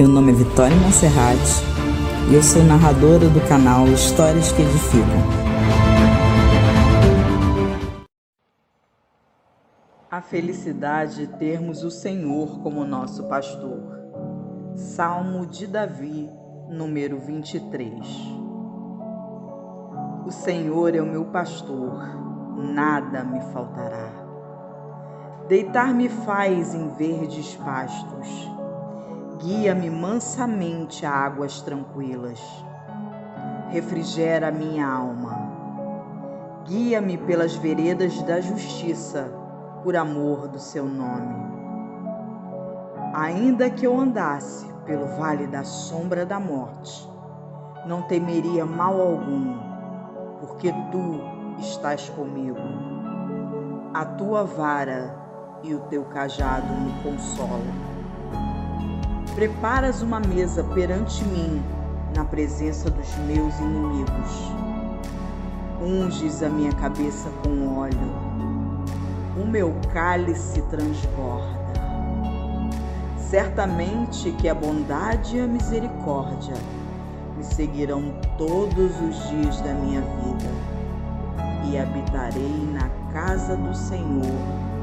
Meu nome é Vitória Monserrat e eu sou narradora do canal Histórias que Edificam. A felicidade de termos o Senhor como nosso pastor. Salmo de Davi, número 23. O Senhor é o meu pastor, nada me faltará. Deitar-me faz em verdes pastos Guia-me mansamente a águas tranquilas. Refrigera minha alma. Guia-me pelas veredas da justiça, por amor do seu nome. Ainda que eu andasse pelo vale da sombra da morte, não temeria mal algum, porque tu estás comigo. A tua vara e o teu cajado me consolam. Preparas uma mesa perante mim, na presença dos meus inimigos. Unges a minha cabeça com óleo, o meu cálice transborda. Certamente que a bondade e a misericórdia me seguirão todos os dias da minha vida e habitarei na casa do Senhor